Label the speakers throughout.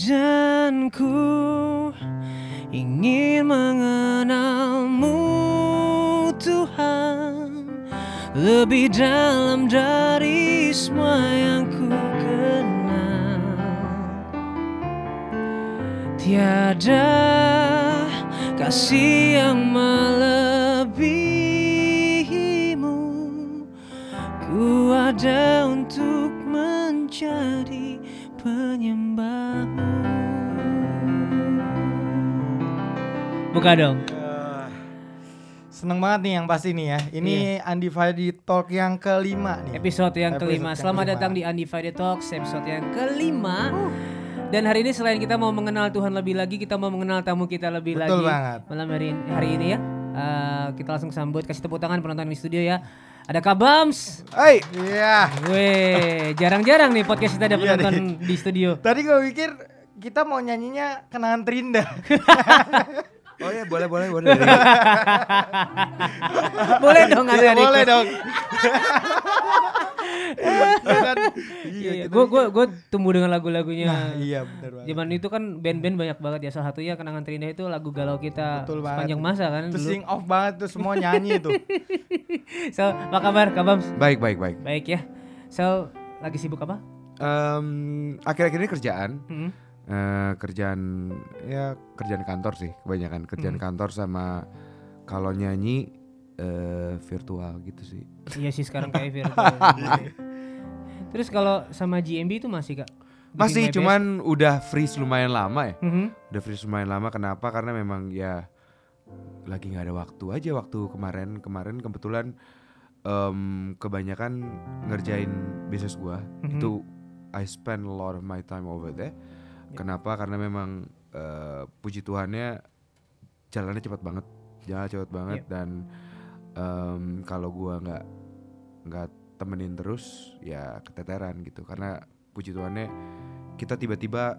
Speaker 1: Dan ku ingin mengenalmu Tuhan. Lebih dalam dari semua yang ku Tiada kasih yang melebihimu. Ku ada untuk Buka dong
Speaker 2: seneng banget nih yang pasti nih ya. Ini Undivided Talk yang kelima nih.
Speaker 1: Episode yang
Speaker 2: Episode
Speaker 1: kelima
Speaker 2: yang
Speaker 1: Selamat
Speaker 2: kelima.
Speaker 1: datang di Undivided Talks Episode yang kelima Dan hari ini selain kita mau mengenal Tuhan lebih lagi Kita mau mengenal tamu kita lebih
Speaker 2: Betul
Speaker 1: lagi
Speaker 2: banget.
Speaker 1: Malam hari, hari ini ya Eh, Kita langsung sambut Kasih tepuk tangan penonton di studio ya Ada Kak Bams
Speaker 2: Hai, iya.
Speaker 1: Weh, jarang-jarang nih podcast kita ada
Speaker 2: Iya
Speaker 1: penonton di studio.
Speaker 2: Tadi gue pikir kita mau nyanyinya kenangan terindah.
Speaker 3: Oh ya boleh boleh boleh.
Speaker 1: Boleh dong ada
Speaker 2: Iya, boleh dong. Kan,
Speaker 1: Iya, gue gue gue tumbuh dengan lagu-lagunya.
Speaker 2: Nah, iya benar banget.
Speaker 1: Zaman itu kan band-band banyak banget ya. Salah satunya kenangan terindah itu lagu galau kita
Speaker 2: Betul banget.
Speaker 1: sepanjang masa kan
Speaker 2: Terus
Speaker 1: dulu.
Speaker 2: sing off banget tuh semua nyanyi tuh.
Speaker 1: So, apa kabar Kak Bams?
Speaker 3: baik baik baik.
Speaker 1: Baik ya. So, lagi sibuk apa?
Speaker 3: Em, akhir-akhir ini kerjaan,
Speaker 1: Hmm.
Speaker 3: Eh, kerjaan ya kerjaan kantor sih kebanyakan kerjaan kantor sama kalau nyanyi eh, virtual gitu sih.
Speaker 1: Iya sih sekarang kayak virtual. Terus kalau sama GMB itu masih Kak?
Speaker 3: Masih cuman udah freeze lumayan lama ya.
Speaker 1: Mhm.
Speaker 3: Udah freeze lumayan lama kenapa? Karena memang ya lagi nggak ada waktu aja waktu kemarin kemarin kebetulan em, kebanyakan ngerjain bisnis gua
Speaker 1: Mhm.
Speaker 3: itu I spend a lot of my time over there. Kenapa? Karena memang eh, puji Tuhannya jalannya cepat banget, jalan cepat banget dan em, kalau gua nggak nggak temenin terus ya keteteran gitu. Karena puji Tuhannya kita tiba-tiba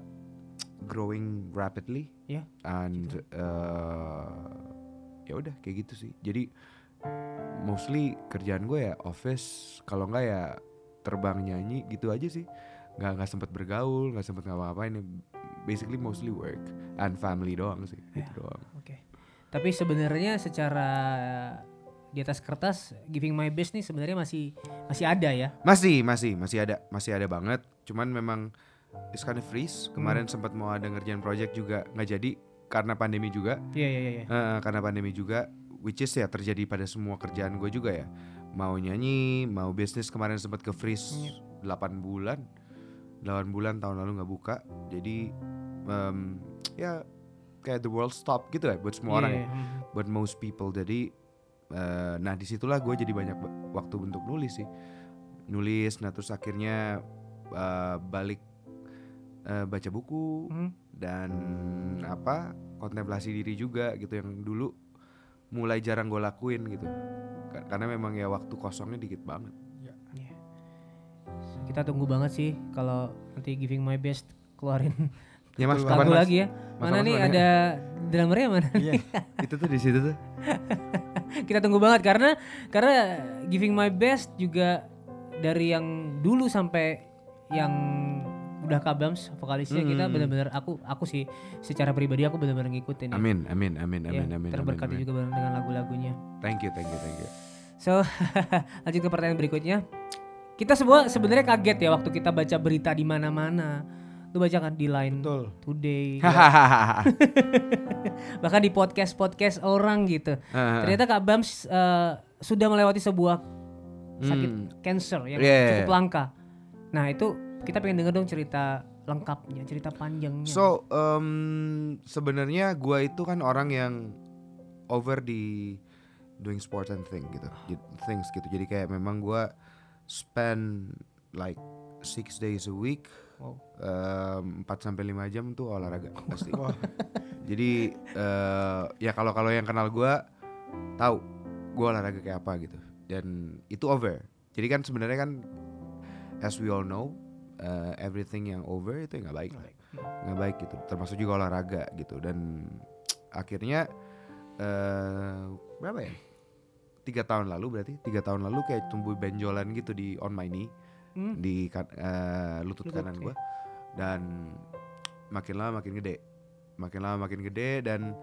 Speaker 3: growing rapidly
Speaker 1: Iya,
Speaker 3: and eh, ya udah kayak gitu sih. Jadi mostly kerjaan gue ya office. Kalau nggak ya terbang nyanyi gitu aja sih nggak nggak sempet bergaul nggak sempet ngapa-ngapain ya basically mostly work and family doang sih
Speaker 1: Ya.
Speaker 3: gitu doang
Speaker 1: Oke. Tapi sebenarnya secara di atas kertas giving my best nih sebenarnya masih masih ada ya.
Speaker 3: masih masih masih ada masih ada banget cuman memang it's kind of freeze kemarin sempat mau ada ngerjain project juga nggak jadi karena pandemi juga
Speaker 1: Iya iya iya.
Speaker 3: Eh, karena pandemi juga which is ya terjadi pada semua kerjaan gue juga ya mau nyanyi mau bisnis kemarin sempat ke freeze 8 bulan 8 bulan tahun lalu nggak buka jadi em, ya kayak the world stop gitu ya buat semua orang ya
Speaker 1: Iya, iya.
Speaker 3: buat most people jadi eh, nah di situlah gue jadi banyak ba- waktu untuk nulis sih nulis nah terus akhirnya eh, balik eh, baca buku
Speaker 1: Mhm.
Speaker 3: dan apa kontemplasi diri juga gitu yang dulu mulai jarang gue lakuin gitu Ka- karena memang ya waktu kosongnya dikit banget.
Speaker 1: Kita tunggu banget sih kalau nanti giving my best keluarin
Speaker 3: ya mas kapan
Speaker 1: lagu
Speaker 3: mas
Speaker 1: lagi ya.
Speaker 3: Mas
Speaker 1: Mana
Speaker 3: Mas
Speaker 1: nih
Speaker 3: mana?
Speaker 1: ada drummernya mana?
Speaker 2: Iya.
Speaker 3: itu tuh di situ tuh
Speaker 1: Kita tunggu banget karena karena giving my best juga dari yang dulu sampai yang udah kabams vokalisnya kita
Speaker 3: Hmm.
Speaker 1: benar-benar aku aku sih secara pribadi aku benar-benar ngikutin ya.
Speaker 3: amin amin amin
Speaker 1: Ya,
Speaker 3: amin amin
Speaker 1: terberkati
Speaker 3: amin, amin.
Speaker 1: juga bareng dengan lagu-lagunya.
Speaker 3: thank you thank you thank you
Speaker 1: So, lanjut ke pertanyaan berikutnya. Kita semua sebenarnya kaget ya waktu kita baca berita di mana-mana. Lu baca kan di Line
Speaker 2: Betul.
Speaker 1: Today, bahkan di podcast-podcast orang gitu. Ternyata Kak Bams eh, sudah melewati sebuah sakit
Speaker 3: Hmm.
Speaker 1: cancer yang
Speaker 3: Yeah.
Speaker 1: cukup langka. Nah, itu kita pengen denger dong cerita lengkapnya, cerita panjangnya.
Speaker 3: So um, sebenarnya gua itu kan orang yang over di doing sports and thing gitu, things gitu. Jadi kayak memang gua spend like six days a week,
Speaker 1: Wow.
Speaker 3: um, 4 sampai lima jam tuh olahraga pasti. Jadi eh, ya kalau kalau yang kenal gua tahu gua olahraga kayak apa gitu. Dan itu over. Jadi kan sebenarnya kan as we all know uh, everything yang over itu nggak baik lah. nggak baik gitu termasuk juga olahraga gitu dan akhirnya eh berapa ya tiga tahun lalu berarti tiga tahun lalu kayak tumbuh benjolan gitu di on my knee
Speaker 1: Hmm.
Speaker 3: di kan- eh, lutut,
Speaker 1: Lutut,
Speaker 3: kanan
Speaker 1: oke.
Speaker 3: gua dan makin lama makin gede makin lama makin gede dan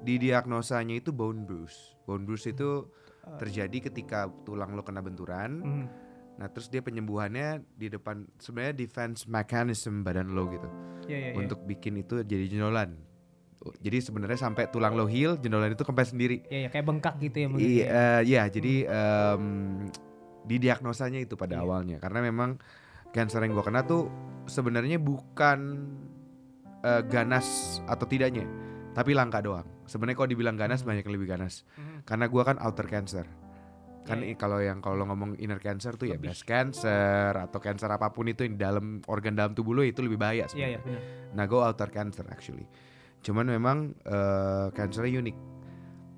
Speaker 3: didiagnosanya itu bone bruise bone bruise itu terjadi ketika tulang lo kena benturan
Speaker 1: Hmm.
Speaker 3: nah terus dia penyembuhannya di depan sebenarnya defense mechanism badan lo gitu
Speaker 1: Ya, ya, ya.
Speaker 3: untuk bikin itu jadi jendolan jadi sebenarnya sampai tulang lo heal jendolan itu kempes sendiri
Speaker 1: Ya, ya, kayak bengkak gitu ya mungkin.
Speaker 3: Iya,
Speaker 1: ya.
Speaker 3: eh, iya, jadi em, didiagnosanya itu pada
Speaker 1: Iya.
Speaker 3: awalnya karena memang cancer yang gua kena tuh sebenarnya bukan eh, ganas atau tidaknya, tapi langka doang. Sebenarnya kalau dibilang ganas banyak yang lebih ganas,
Speaker 1: Mhm.
Speaker 3: karena gua kan outer cancer. Kan
Speaker 1: Iya, iya.
Speaker 3: kalau yang kalau lo ngomong inner cancer tuh ya
Speaker 1: Lebih.
Speaker 3: breast cancer atau cancer apa pun itu yang di dalam organ dalam tubuh lo itu lebih bahaya
Speaker 1: Iya,
Speaker 3: sebenarnya.
Speaker 1: iya, benar.
Speaker 3: Nah, gue outer cancer actually. Cuman memang eh cancernya unik.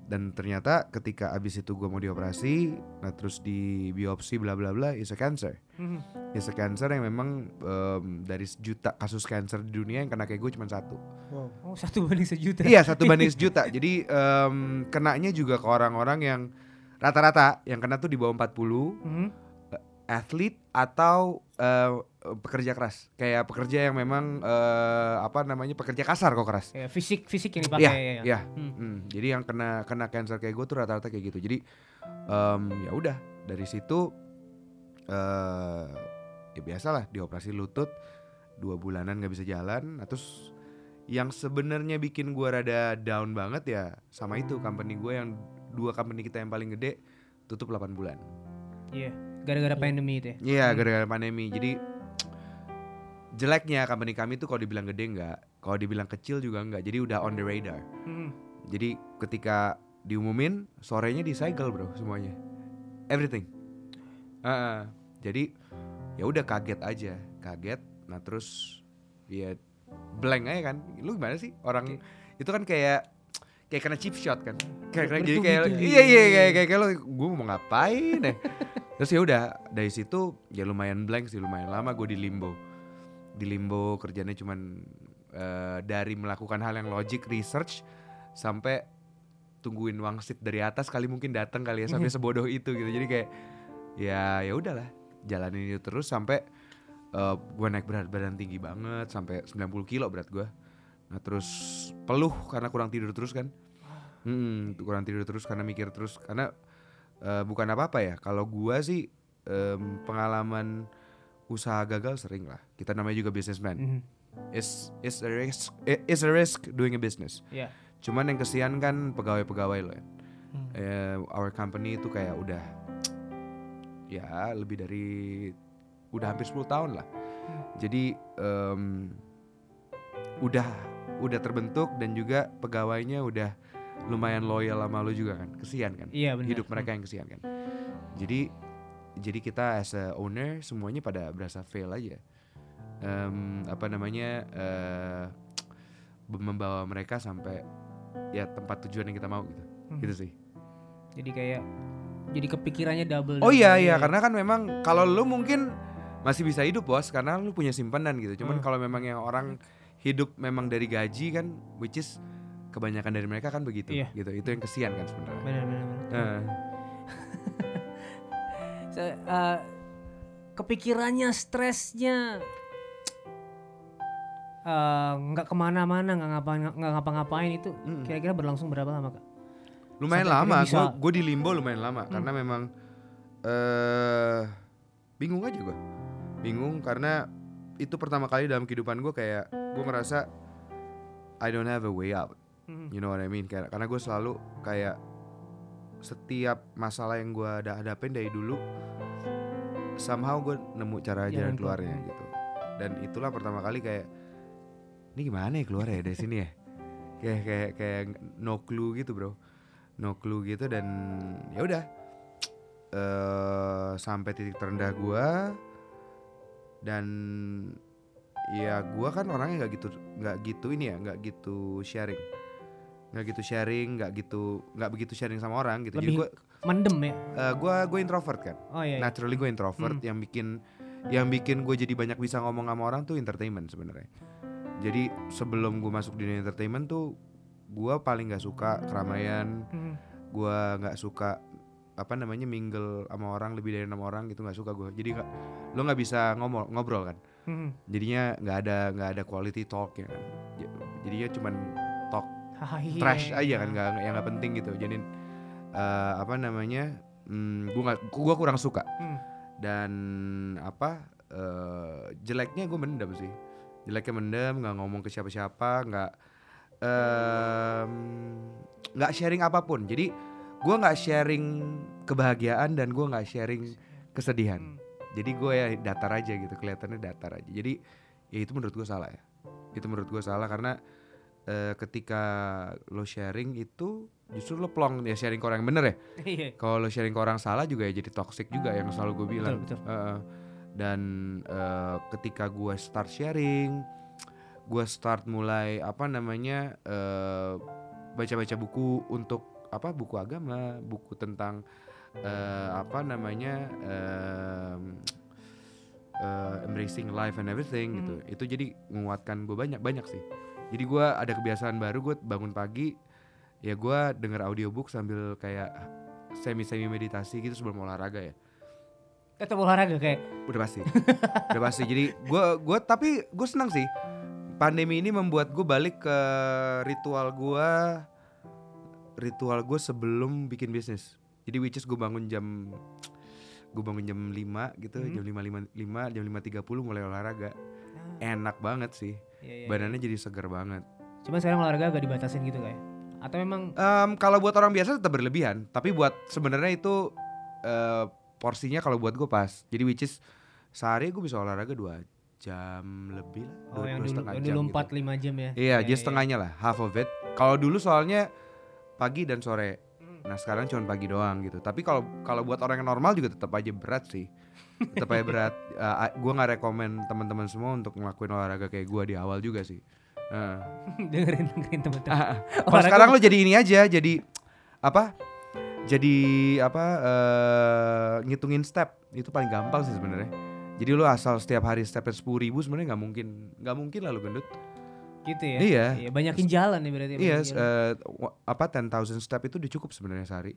Speaker 3: Dan ternyata ketika abis itu gue mau dioperasi, nah terus di biopsi bla bla bla, is a cancer.
Speaker 1: Mhm.
Speaker 3: Is a cancer yang memang em, dari sejuta kasus cancer di dunia yang kena kayak gue cuma satu.
Speaker 2: Wow.
Speaker 1: Oh, satu banding sejuta.
Speaker 3: iya satu banding sejuta. Jadi em, kenanya juga ke orang-orang yang rata-rata yang kena tuh di bawah 40
Speaker 1: Mhm.
Speaker 3: Atlet atau eh, pekerja keras kayak pekerja yang memang eh, apa namanya pekerja kasar kok keras
Speaker 1: Kayak fisik fisik yang dipakai
Speaker 3: Iya,
Speaker 1: ya. ya.
Speaker 3: iya.
Speaker 1: Hmm.
Speaker 3: Hmm, jadi yang kena kena cancer kayak gue tuh rata-rata kayak gitu jadi em, ya udah dari situ eh ya biasalah dioperasi lutut dua bulanan nggak bisa jalan nah, terus yang sebenarnya bikin gue rada down banget ya sama itu company gue yang dua company kita yang paling gede tutup 8 bulan
Speaker 1: Iya. Gara-gara pandemi itu ya.
Speaker 3: Iya gara-gara pandemi. Jadi jeleknya company kami tuh kalau dibilang gede enggak, kalau dibilang kecil juga enggak. Jadi udah on the radar.
Speaker 1: Mhm.
Speaker 3: Jadi ketika diumumin sorenya di cycle bro semuanya, everything. Ah, jadi ya udah kaget aja, kaget. Nah terus ya blank aja kan. Lu gimana sih orang itu kan kayak kayak kena chip shot kan. Kayak kayak- jadi kayak
Speaker 1: Bertubi-tubi.
Speaker 3: iya iya kayak kayak, kayak lo gue mau ngapain ya. Terus ya udah dari situ ya lumayan blank sih lumayan lama gue di limbo. Di limbo kerjanya cuman eh, dari melakukan hal yang logic research sampai tungguin wangsit dari atas kali mungkin datang kali ya sampai sebodoh itu gitu. Jadi kayak ya ya udahlah jalanin itu terus sampai eh gue naik berat badan tinggi banget sampai 90 kilo berat gue. Nah terus peluh karena kurang tidur terus kan. Hmm, kurang tidur terus karena mikir terus karena eh, bukan apa-apa ya. Kalau gua sih em, pengalaman usaha gagal sering lah. Kita namanya juga businessman.
Speaker 1: Mhm.
Speaker 3: It's it's a risk it's a risk doing a business.
Speaker 1: Iya.
Speaker 3: Cuman yang kesian kan pegawai-pegawai lo ya.
Speaker 2: Hmm.
Speaker 3: Eh, our company itu kayak udah ya lebih dari udah hampir 10 tahun lah. Jadi em, udah udah terbentuk dan juga pegawainya udah lumayan loyal sama lo juga kan. Kesian kan
Speaker 1: Iya benar.
Speaker 3: hidup mereka yang kesian kan. Jadi jadi kita as a owner semuanya pada berasa fail aja. Em, apa namanya eh membawa mereka sampai ya tempat tujuan yang kita mau gitu.
Speaker 1: Hmm.
Speaker 3: Gitu sih.
Speaker 1: Jadi kayak jadi kepikirannya double.
Speaker 3: Oh iya iya karena kan memang kalau lu mungkin masih bisa hidup bos karena lu punya simpanan gitu. Cuman
Speaker 1: Hmm.
Speaker 3: kalau memang yang orang hidup memang dari gaji kan which is kebanyakan dari mereka kan begitu
Speaker 1: Iya.
Speaker 3: gitu. Itu yang kesian kan sebenarnya.
Speaker 1: Benar benar. benar.
Speaker 3: Eh,
Speaker 1: Se- eh, kepikirannya, stresnya eh, nggak ke mana-mana, nggak ngapain nggak ngapa-ngapain itu
Speaker 3: Mm.
Speaker 1: kira-kira berlangsung berapa lama kak?
Speaker 3: lumayan
Speaker 1: Sampai
Speaker 3: lama
Speaker 1: bisa-
Speaker 3: gue di limbo lumayan lama karena memang eh bingung aja gue bingung karena itu pertama kali dalam kehidupan gue kayak gue ngerasa I don't have a way out.
Speaker 1: Mhm.
Speaker 3: you know what I mean? Kayak- karena gue selalu kayak setiap masalah yang gue ada hadapin dari dulu somehow gue nemu cara
Speaker 1: Jalan
Speaker 3: jalan
Speaker 1: keluar.
Speaker 3: keluarnya gitu. Dan itulah pertama kali kayak ini gimana ya keluar ya dari sini ya? Kayak kayak kayak no clue gitu bro. No clue gitu dan ya udah. Eh sampai titik terendah gua dan ya gua kan orangnya nggak gitu nggak gitu ini ya nggak gitu sharing nggak gitu sharing nggak gitu nggak begitu sharing sama orang gitu jadi
Speaker 1: Lebih
Speaker 3: gua
Speaker 1: Mendem ya?
Speaker 3: eh, gua gue introvert kan
Speaker 1: Oh iya. iya.
Speaker 3: naturally gue introvert yang bikin yang bikin gue jadi banyak bisa ngomong sama orang tuh entertainment sebenarnya jadi sebelum gue masuk dunia entertainment tuh gue paling nggak suka keramaian
Speaker 1: Mhm.
Speaker 3: gue nggak suka apa namanya mingle sama orang lebih dari enam orang gitu nggak suka gue jadi nggak lo nggak bisa ngomong ngobrol kan
Speaker 1: Hmm.
Speaker 3: jadinya nggak ada nggak ada quality talk ya kan jadinya cuman talk
Speaker 1: iya.
Speaker 3: trash aja kan nggak yang nggak penting gitu jadi eh, apa namanya hmm, gua nggak gua kurang suka
Speaker 1: Hmm.
Speaker 3: dan apa eh, jeleknya gue mendem sih jeleknya mendem nggak ngomong ke siapa-siapa nggak nggak sharing apa pun jadi gue nggak sharing kebahagiaan dan gue nggak sharing kesedihan
Speaker 1: Hmm.
Speaker 3: Jadi gue ya datar aja gitu kelihatannya datar aja jadi ya itu menurut gue salah ya itu menurut gue salah karena eh, ketika lo sharing itu justru lo plong ya sharing ke orang yang bener ya
Speaker 1: Iya.
Speaker 3: kalau lo sharing ke orang salah juga ya jadi toxic juga yang selalu gue bilang
Speaker 1: Betul, betul.
Speaker 3: Heeh. dan eh, ketika gue start sharing gue start mulai apa namanya eh, baca-baca buku untuk apa buku agama buku tentang eh, apa namanya em, eh, embracing life and everything gitu. Itu jadi menguatkan gue banyak banyak sih. Jadi gue ada kebiasaan baru gue bangun pagi ya gue denger audiobook sambil kayak semi semi meditasi gitu sebelum olahraga ya.
Speaker 1: Tetap olahraga kayak?
Speaker 3: Udah pasti. Udah pasti. Jadi gue gue tapi gue senang sih. Pandemi ini membuat gue balik ke ritual gue ritual gue sebelum bikin bisnis jadi which is gue bangun jam gue bangun jam 5 gitu
Speaker 1: Hmm.
Speaker 3: jam lima lima lima jam lima tiga puluh mulai olahraga enak banget sih
Speaker 1: Iya, iya,
Speaker 3: badannya jadi segar banget
Speaker 1: Cuma sekarang olahraga agak dibatasin gitu kayak. Atau memang
Speaker 3: Em, kalau buat orang biasa tetap berlebihan, tapi buat sebenarnya itu eh, porsinya kalau buat gue pas. Jadi which is sehari gue bisa olahraga dua jam lebih lah,
Speaker 1: oh
Speaker 3: dua,
Speaker 1: yang
Speaker 3: dua
Speaker 1: dulu
Speaker 3: setengah
Speaker 1: yang
Speaker 3: jam
Speaker 1: dulu
Speaker 3: gitu.
Speaker 1: 4 5 jam ya.
Speaker 3: Iya, just setengahnya lah, half of it. Kalau dulu soalnya pagi dan sore. Nah sekarang cuma pagi doang gitu. Tapi kalau kalau buat orang yang normal juga tetap aja berat sih. Tetap aja berat. Eh, gue nggak rekomen teman-teman semua untuk ngelakuin olahraga kayak gue di awal juga sih. Nah.
Speaker 1: dengerin dengerin teman-teman.
Speaker 3: Ah. Kalau sekarang lo jadi ini aja, jadi apa? Jadi apa? eh, ngitungin step itu paling gampang sih sebenarnya. Jadi lo asal setiap hari stepnya sepuluh ribu sebenarnya nggak mungkin, nggak mungkin lah lo gendut.
Speaker 1: Gitu ya.
Speaker 3: Iya.
Speaker 1: Iya, banyakin jalan nih berarti.
Speaker 3: Iya, eh, wa- apa 10,000 step itu udah cukup sebenarnya sehari.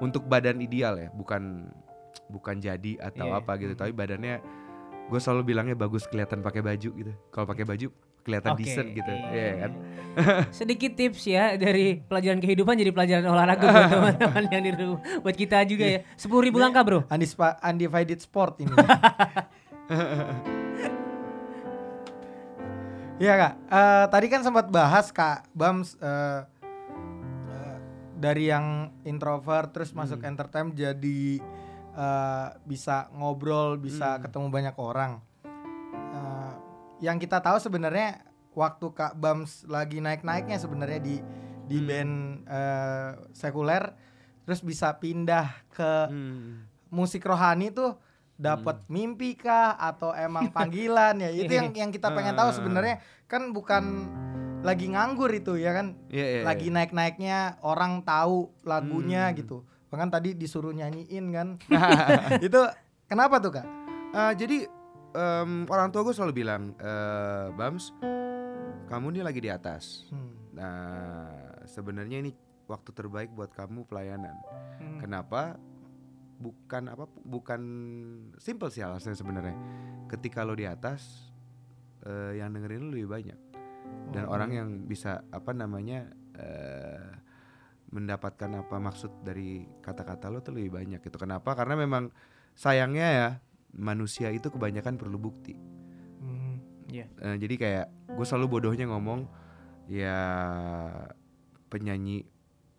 Speaker 3: Untuk badan ideal ya, bukan bukan jadi atau
Speaker 1: Iya,
Speaker 3: apa gitu, tapi badannya gue selalu bilangnya bagus kelihatan pakai baju gitu. Kalau pakai baju kelihatan
Speaker 1: Oke,
Speaker 3: decent gitu,
Speaker 1: iya.
Speaker 3: Iya kan?
Speaker 1: Sedikit tips ya dari pelajaran kehidupan jadi pelajaran olahraga buat teman-teman yang di rumah. Buat kita juga ya. 10.000 ribu langkah bro.
Speaker 2: Undispa- undivided sport ini. Iya kak, Eh, tadi kan sempat bahas kak Bams eh, eh, dari yang introvert terus masuk entertain jadi eh, bisa ngobrol, bisa
Speaker 3: Hmm.
Speaker 2: ketemu banyak orang. Eh, yang kita tahu sebenarnya waktu kak Bams lagi naik-naiknya sebenarnya di di
Speaker 3: Hmm.
Speaker 2: band eh, sekuler, terus bisa pindah ke
Speaker 3: Hmm.
Speaker 2: musik rohani tuh dapat mimpi kah atau emang panggilan ya itu yang yang kita pengen tahu sebenarnya kan bukan lagi nganggur itu ya kan
Speaker 3: Iya, iya,
Speaker 2: lagi
Speaker 3: iya.
Speaker 2: naik naiknya orang tahu lagunya
Speaker 3: Hmm.
Speaker 2: gitu bahkan tadi disuruh nyanyiin kan itu kenapa tuh kak
Speaker 3: Eh, jadi em, orang tua gue selalu bilang, eh, Bams, kamu nih lagi di atas.
Speaker 2: Hmm.
Speaker 3: Nah, sebenarnya ini waktu terbaik buat kamu pelayanan.
Speaker 1: Hmm.
Speaker 3: Kenapa? Bukan apa? Bukan simple sih alasannya sebenarnya. Ketika lo di atas, eh, yang dengerin lo lebih banyak dan
Speaker 2: Oh.
Speaker 3: orang yang bisa apa namanya eh, mendapatkan apa maksud dari kata-kata lo tuh lebih banyak gitu. Kenapa? Karena memang sayangnya ya manusia itu kebanyakan perlu bukti.
Speaker 1: Hmm, Iya.
Speaker 3: Eh, jadi kayak gue selalu bodohnya ngomong ya penyanyi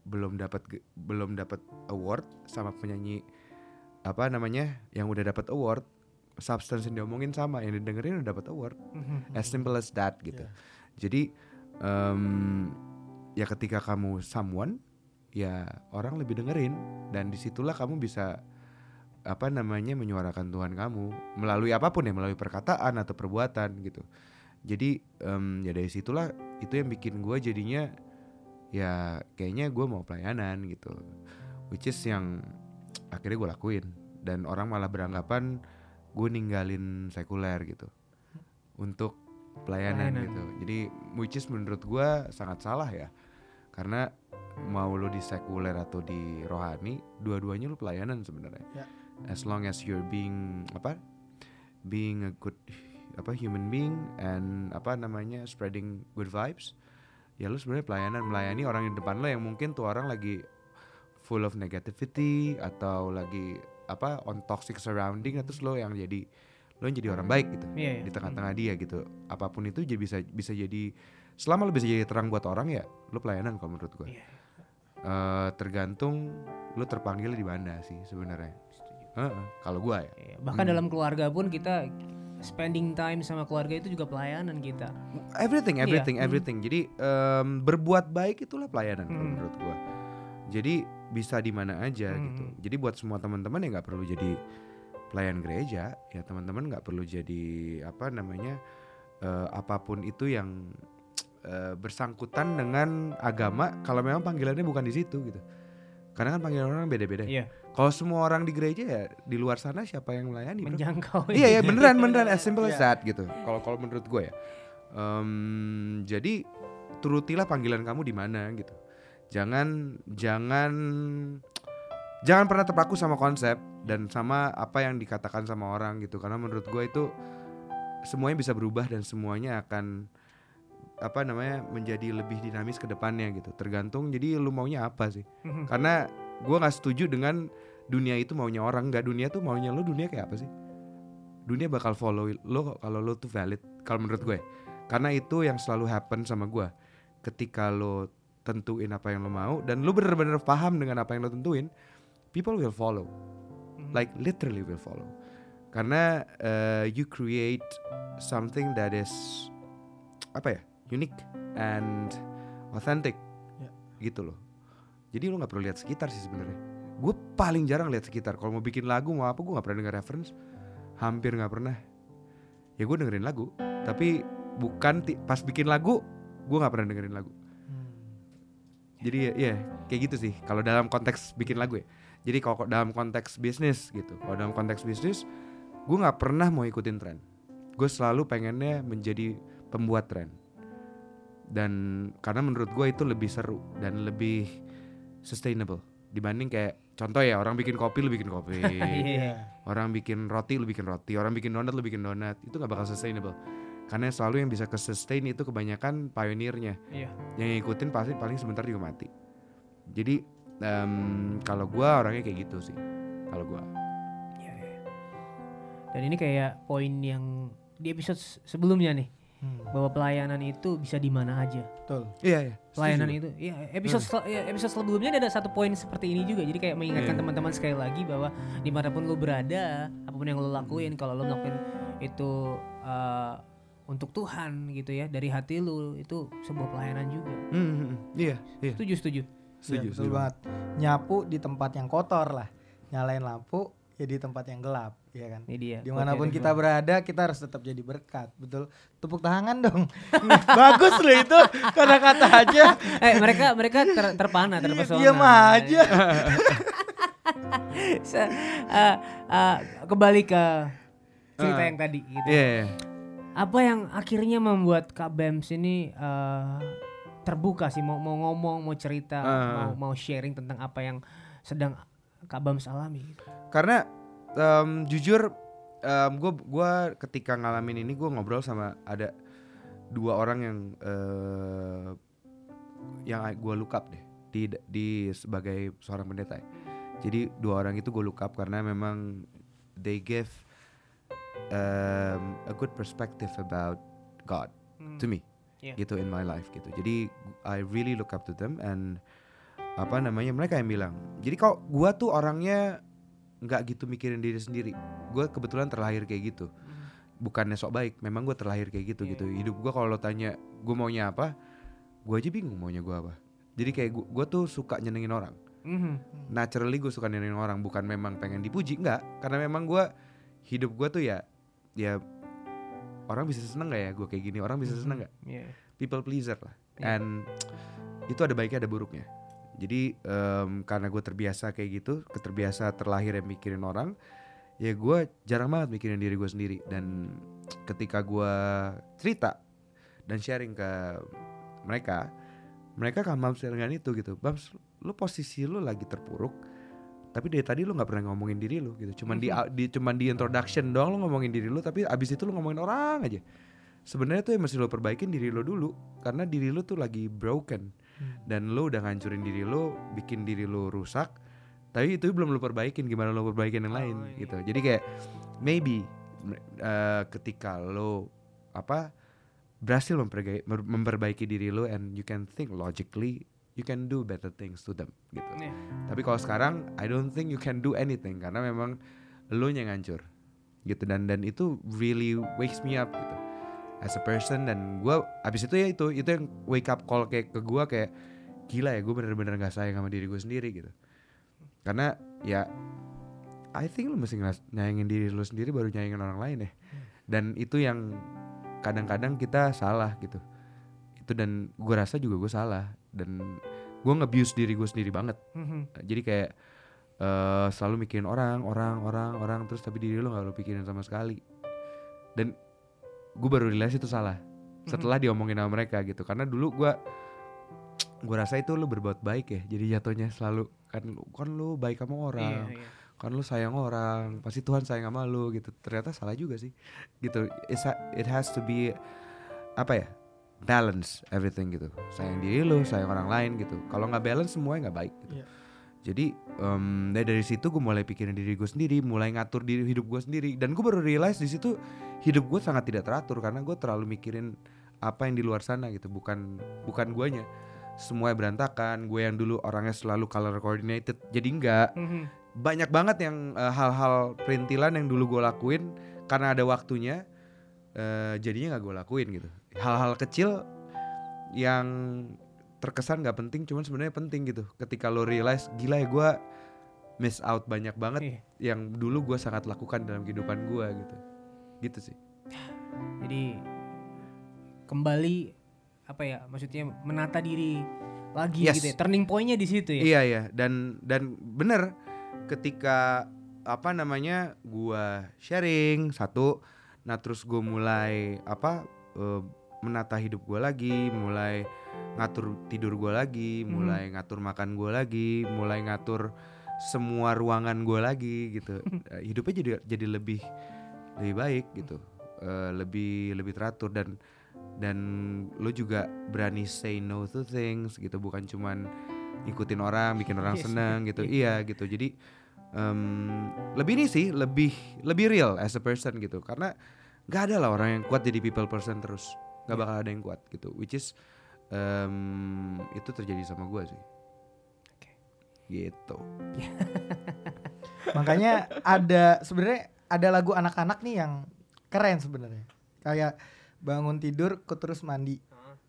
Speaker 3: belum dapat belum dapat award sama penyanyi apa namanya yang udah dapat award substance yang diomongin sama yang didengerin udah dapat award.
Speaker 1: Hmm.
Speaker 3: as simple as that gitu. Jadi em, ya ketika kamu someone ya orang lebih dengerin. Dan di situlah kamu bisa apa namanya menyuarakan Tuhan kamu. Melalui apa pun ya melalui perkataan atau perbuatan gitu. Jadi em, ya dari situlah itu yang bikin gue jadinya ya kayaknya gue mau pelayanan gitu. Which is yang akhirnya gue lakuin. Dan orang malah beranggapan gue ninggalin sekuler gitu. Untuk pelayanan,
Speaker 1: Pelayanan.
Speaker 3: gitu. Jadi which is menurut gue sangat salah ya. Karena mau lo di sekuler atau di rohani dua-duanya lo pelayanan sebenarnya.
Speaker 2: Ya.
Speaker 3: as long as you're being apa being a good apa human being and apa namanya spreading good vibes ya lu sebenarnya pelayanan. Melayani orang di depan lo yang mungkin tuh orang lagi full of negativity atau lagi apa on toxic surrounding terus lo yang jadi lo yang jadi orang baik gitu
Speaker 1: Iya, iya.
Speaker 3: di tengah-tengah dia gitu apa pun itu jadi bisa bisa jadi selama lo bisa jadi terang buat orang ya lo pelayanan kalau menurut gue
Speaker 1: Iya.
Speaker 3: Eh, tergantung lo terpanggil di mana sih sebenarnya Heeh, kalau gue ya
Speaker 1: Iya, Bahkan dalam keluarga pun kita spending time sama keluarga itu juga pelayanan kita.
Speaker 3: everything
Speaker 1: Iya,
Speaker 3: everything
Speaker 1: hmm.
Speaker 3: everything jadi em, berbuat baik itulah pelayanan kalau
Speaker 1: Hmm.
Speaker 3: menurut gue jadi bisa di mana aja
Speaker 1: Hmm.
Speaker 3: gitu. Jadi buat semua teman-teman ya nggak perlu jadi pelayan gereja ya teman-teman nggak perlu jadi apa namanya eh, apa pun itu yang eh, bersangkutan dengan agama kalau memang panggilannya bukan di situ gitu. Karena kan panggilan orang beda-beda.
Speaker 1: Iya,
Speaker 3: kalau semua orang di gereja ya di luar sana siapa yang melayani
Speaker 1: menjangkau.
Speaker 3: iya ya beneran beneran as simple as
Speaker 2: Iya.
Speaker 3: that gitu. Kalau kalau menurut gue ya. Em, jadi turutilah panggilan kamu di mana gitu jangan jangan jangan pernah terpaku sama konsep dan sama apa yang dikatakan sama orang gitu. Karena menurut gue itu semuanya bisa berubah dan semuanya akan apa namanya menjadi lebih dinamis ke depannya gitu. Tergantung jadi lu maunya apa sih.
Speaker 1: Mhm.
Speaker 3: karena gue nggak setuju dengan dunia itu maunya orang. Nggak dunia tuh maunya lo dunia kayak apa sih? Dunia bakal follow lo kalau lo tuh valid. Kalau menurut gue karena itu yang selalu happen sama gue ketika lo tentuin apa yang lo mau dan lo bener-bener paham dengan apa yang lo tentuin people will follow.
Speaker 1: Mhm.
Speaker 3: like literally will follow. Karena uh, you create something that is apa ya unique and authentic
Speaker 2: Ya.
Speaker 3: gitu loh. Jadi lo nggak perlu lihat sekitar sih sebenarnya. Gue paling jarang lihat sekitar. Kalau mau bikin lagu mau apa gue nggak pernah denger reference. Hampir nggak pernah. Ya gue dengerin lagu tapi bukan pas bikin lagu gue nggak pernah dengerin lagu.
Speaker 2: Hmm.
Speaker 3: Jadi ya, ya, kayak gitu sih. Kalau dalam konteks bikin lagu ya. Jadi kalau dalam konteks bisnis gitu. Kalau dalam konteks bisnis gue nggak pernah mau ikutin tren. Gue selalu pengennya menjadi pembuat tren. Dan karena menurut gue itu lebih seru dan lebih sustainable dibanding kayak contoh ya orang bikin kopi lu bikin kopi.
Speaker 1: Iya.
Speaker 3: orang bikin roti lu bikin roti. Orang bikin donat lu bikin donat. Itu nggak bakal sustainable karena selalu yang bisa ke sustain itu kebanyakan pionirnya
Speaker 1: Iya.
Speaker 3: yang ngikutin pasti paling sebentar juga mati jadi em, kalau gua orangnya kayak gitu sih kalau gua
Speaker 1: Iya, iya. Dan ini kayak poin yang di episode sebelumnya nih
Speaker 2: Hmm.
Speaker 1: bahwa pelayanan itu bisa di mana aja.
Speaker 2: Betul.
Speaker 3: iya iya
Speaker 1: Pelayanan
Speaker 3: setuju.
Speaker 1: itu, ya episode sel- ya, episode sebelumnya ada satu poin seperti ini juga. Jadi kayak mengingatkan
Speaker 3: Iya.
Speaker 1: teman-teman sekali lagi bahwa di mana pun lo berada, apa pun yang lo lakuin, kalau lo melakukan itu uh, untuk Tuhan gitu ya, dari hati lo itu sebuah pelayanan juga.
Speaker 3: Hmm. iya iya
Speaker 1: Setuju, setuju.
Speaker 3: setuju,
Speaker 2: Iya, betul
Speaker 3: setuju.
Speaker 2: banget. Nyapu di tempat yang kotor lah. Nyalain lampu ya di tempat yang gelap, ya kan.
Speaker 1: Ini dia.
Speaker 2: Di mana pun
Speaker 1: Oke,
Speaker 2: kita berada, kita harus tetap jadi berkat. Betul. Tepuk tangan dong. Bagus loh itu kata-kata aja.
Speaker 1: eh mereka mereka ter- terpana,
Speaker 2: Iya,
Speaker 1: terpesona.
Speaker 2: Diam aja.
Speaker 1: Se- uh, uh, kembali ke cerita
Speaker 3: Ah.
Speaker 1: yang tadi gitu.
Speaker 3: iya iya.
Speaker 1: Apa yang akhirnya membuat Kak Bems ini uh, terbuka sih mau mau ngomong, mau cerita,
Speaker 3: Ah.
Speaker 1: mau mau sharing tentang apa yang sedang Kak Bems alami gitu.
Speaker 3: karena em, jujur gue gua ketika ngalamin ini gue ngobrol sama ada dua orang yang eh yang gue look up deh di di sebagai seorang pendeta ya. jadi dua orang itu gue look up karena memang they give um, a good perspective about God to me
Speaker 1: Yeah.
Speaker 3: gitu in my life gitu. Jadi I really look up to them and apa namanya mereka yang bilang. Jadi kok gua tuh orangnya nggak gitu mikirin diri sendiri. Gue kebetulan terlahir kayak gitu. Bukannya sok baik memang gue terlahir kayak gitu
Speaker 1: Iya,
Speaker 3: gitu hidup gue kalau lo tanya gue maunya apa? Gue aja bingung maunya gue apa. Jadi kayak gue tuh suka nyenengin orang.
Speaker 1: Mhm.
Speaker 3: naturally gue suka nyenengin orang bukan memang pengen dipuji enggak karena memang gue hidup gue tuh ya ya orang bisa seneng gak ya gue kayak gini? Orang bisa seneng gak
Speaker 1: Iya.
Speaker 3: people pleaser lah.
Speaker 1: Iya.
Speaker 3: and itu ada baiknya ada buruknya. Jadi em, karena gue terbiasa kayak gitu keterbiasa terlahir yang mikirin orang ya gue jarang banget mikirin diri gue sendiri. Dan ketika gue cerita dan sharing ke mereka mereka kan Bams dengan itu gitu. Bams lu posisi lu lagi terpuruk tapi dari tadi lu nggak pernah ngomongin diri lu gitu. Cuman di, di cuman di introduction doang lu ngomongin diri lu tapi abis itu lu ngomongin orang aja. Sebenarnya tuh yang mesti lo perbaikin diri lo dulu karena diri lo tuh lagi broken. Dan lo udah ngancurin diri lo bikin diri lo rusak tapi itu belum lo perbaikin gimana lo perbaikin yang lain
Speaker 1: Oh, iya.
Speaker 3: gitu. Jadi kayak maybe eh, ketika lo apa berhasil memperbaiki, memperbaiki diri lo and you can think logically you can do better things to them gitu.
Speaker 1: Iya.
Speaker 3: tapi kalau sekarang I don't think you can do anything karena memang lo yang ngancur gitu. Dan dan itu really wakes me up gitu. As a person dan gua abis itu ya itu itu yang wake up call kayak ke gua kayak gila ya gue bener-bener gak sayang sama diri gue sendiri gitu. Karena ya I think lu mesti nyayangin diri lu sendiri baru nyayangin orang lain ya. Dan itu yang kadang-kadang kita salah gitu. Itu dan gue rasa juga gue salah dan gue nge-abuse diri gue sendiri banget.
Speaker 1: Mhm.
Speaker 3: jadi kayak eh, selalu mikirin orang orang orang orang terus tapi diri lo gak lo pikirin sama sekali. Dan gue baru realize itu salah setelah diomongin sama mereka gitu. Karena dulu gue gue rasa itu lo berbuat baik ya. Jadi jatuhnya selalu kan lu- kan lu baik sama orang
Speaker 1: iya.
Speaker 3: kan lu sayang orang pasti Tuhan sayang sama lu gitu. Ternyata salah juga sih. Gitu. It's it has to be apa ya balance everything gitu. Sayang diri lu sayang orang lain gitu. Kalau nggak balance semuanya nggak baik gitu.
Speaker 2: Iya.
Speaker 3: jadi em, dari dari situ gue mulai pikirin diri gue sendiri mulai ngatur diri hidup gue sendiri. Dan gue baru realize di situ hidup gue sangat tidak teratur karena gue terlalu mikirin apa yang di luar sana gitu. Bukan bukan guanya. Semuanya berantakan gue yang dulu orangnya selalu color coordinated jadi enggak
Speaker 1: Mhm.
Speaker 3: banyak banget yang eh, hal-hal perintilan yang dulu gue lakuin karena ada waktunya eh, jadinya nggak gue lakuin gitu hal-hal kecil yang terkesan nggak penting cuman sebenarnya penting gitu ketika lo realize gila ya gue miss out banyak banget
Speaker 1: Iya.
Speaker 3: yang dulu gue sangat lakukan dalam kehidupan gue gitu gitu sih
Speaker 1: Jadi kembali apa ya maksudnya menata diri lagi
Speaker 3: Yes.
Speaker 1: gitu ya. Turning pointnya di situ ya.
Speaker 3: Iya iya dan dan bener ketika apa namanya gua sharing satu, nah terus gue mulai apa eh, menata hidup gue lagi, mulai ngatur tidur gue lagi,
Speaker 1: Mhm.
Speaker 3: mulai ngatur makan gue lagi, mulai ngatur semua ruangan gue lagi gitu. Eh, Hidupnya jadi jadi lebih lebih baik gitu, Eh, lebih lebih teratur dan dan lo juga berani say no to things gitu, bukan cuman ikutin orang, bikin orang
Speaker 1: Yes,
Speaker 3: seneng gitu.
Speaker 1: iya.
Speaker 3: Iya gitu. Jadi em, lebih ini sih, lebih lebih real as a person gitu. Karena nggak ada lah orang yang kuat jadi people person terus, nggak bakal ada yang kuat gitu. Which is em, itu terjadi sama gue sih.
Speaker 1: Oke.
Speaker 3: Gitu.
Speaker 2: Makanya ada sebenarnya ada lagu anak-anak nih yang keren sebenarnya. Kayak bangun tidur ku terus mandi.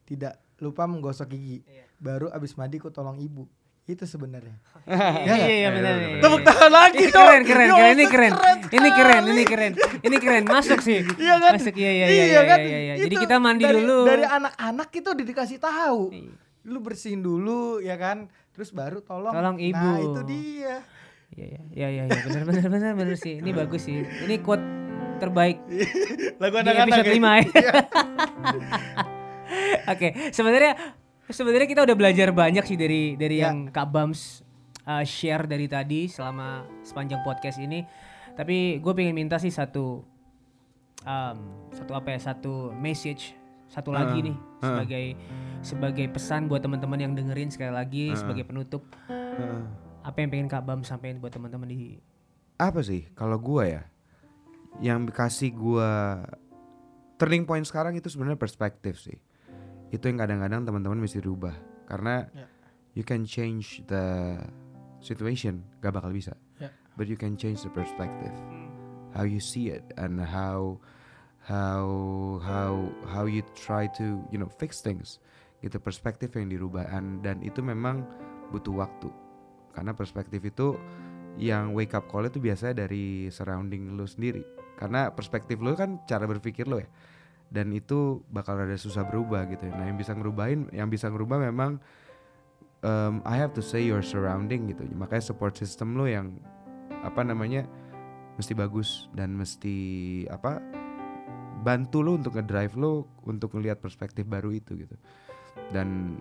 Speaker 2: Tidak lupa menggosok gigi.
Speaker 1: Iya.
Speaker 2: Baru abis mandi ku tolong ibu. Itu sebenarnya.
Speaker 1: Iya iya iya benar.
Speaker 3: bener,
Speaker 1: iya,
Speaker 3: bener.
Speaker 2: Tepuk
Speaker 1: iya.
Speaker 2: tangan lagi
Speaker 1: Ini
Speaker 2: dong.
Speaker 1: keren keren
Speaker 2: Ya
Speaker 1: keren ini keren.
Speaker 2: keren
Speaker 1: Ini keren ini keren. Ini keren masuk sih.
Speaker 2: Iya kan?
Speaker 1: Masuk iya iya iya iya
Speaker 2: kan?
Speaker 1: iya, iya. Jadi kita mandi
Speaker 2: dari-
Speaker 1: dulu.
Speaker 2: Dari anak-anak itu udah dikasih tahu.
Speaker 1: Iya.
Speaker 2: Lu bersihin dulu ya kan. Terus baru tolong.
Speaker 1: Tolong ibu.
Speaker 2: Nah, itu dia.
Speaker 1: Iya iya iya iya iya benar benar benar benar sih. Ini bagus sih. Ini quote terbaik
Speaker 2: Lagu
Speaker 1: di episode
Speaker 2: ya.
Speaker 1: 5 ya. Oke, sebenarnya sebenarnya kita udah belajar banyak sih dari dari
Speaker 2: Ya.
Speaker 1: yang Kak Bams uh, share dari tadi selama sepanjang podcast ini. Tapi gue pengen minta sih satu um, satu apa ya satu message satu lagi
Speaker 3: Heeh,
Speaker 1: nih
Speaker 3: heeh.
Speaker 1: sebagai sebagai pesan buat teman-teman yang dengerin sekali lagi sebagai penutup
Speaker 3: Heeh.
Speaker 1: apa yang pengen Kak Bams sampaikan buat teman-teman di
Speaker 3: apa sih kalau gua ya yang kasih gua turning point sekarang itu sebenarnya perspektif sih itu yang kadang-kadang teman-teman mesti rubah. Karena
Speaker 2: Ya.
Speaker 3: you can change the situation gak bakal bisa.
Speaker 2: Ya.
Speaker 3: but you can change the perspective. How you see it and how how how how you try to you know fix things. Gitu perspektif yang dirubah. And, dan itu memang butuh waktu. Karena perspektif itu yang wake up call itu biasanya dari surrounding lu sendiri. Karena perspektif lu kan cara berpikir lu ya dan itu bakal rada susah berubah gitu. Nah yang bisa ngerubahin yang bisa ngerubah memang um, I have to say your surrounding gitu. Makanya support system lu yang apa namanya mesti bagus dan mesti apa bantu lu untuk ngedrive lu untuk ngelihat perspektif baru itu gitu. Dan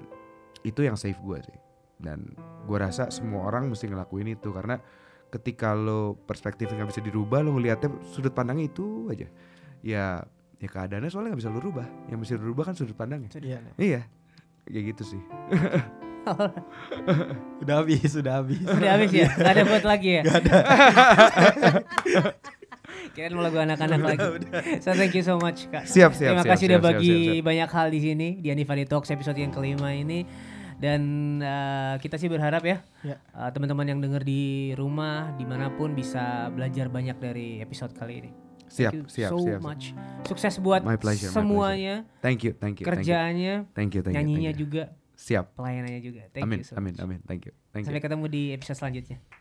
Speaker 3: itu yang save gue sih. Dan gue rasa semua orang mesti ngelakuin itu karena ketika lo perspektifnya nggak bisa dirubah lo ngelihatnya sudut pandangnya itu aja. Ya ya keadaannya soalnya nggak bisa lo rubah yang bisa dirubah kan sudut pandangnya
Speaker 2: Iya.
Speaker 3: iya kayak gitu sih
Speaker 2: Udah habis, udah habis.
Speaker 1: Udah habis ya? Gak ada buat lagi ya? Gak ada. Kirain mau lagu anak-anak lagi. So thank you so much kak.
Speaker 3: Siap, siap,
Speaker 1: Terima
Speaker 3: siap,
Speaker 1: kasih
Speaker 3: siap,
Speaker 1: udah
Speaker 3: siap,
Speaker 1: bagi
Speaker 3: siap, siap.
Speaker 1: banyak hal di sini di Anifani Talks episode yang kelima ini. Dan eh, kita sih berharap ya
Speaker 2: Ya.
Speaker 1: eh, teman-teman yang denger di rumah di mana pun bisa belajar banyak dari episode kali ini.
Speaker 3: Siap
Speaker 1: Thank you
Speaker 3: siap
Speaker 1: so
Speaker 3: siap
Speaker 1: much. Sukses buat
Speaker 3: My pleasure, my
Speaker 1: semuanya,
Speaker 3: thank you thank you thank you
Speaker 1: kerjaannya,
Speaker 3: thank you thank you,
Speaker 1: nyanyinya
Speaker 3: thank you.
Speaker 1: juga,
Speaker 3: siap
Speaker 1: pelayanannya juga. Thank
Speaker 3: amin
Speaker 1: you so
Speaker 3: amin
Speaker 1: much.
Speaker 3: amin thank you thank you
Speaker 1: Sampai ketemu di episode selanjutnya.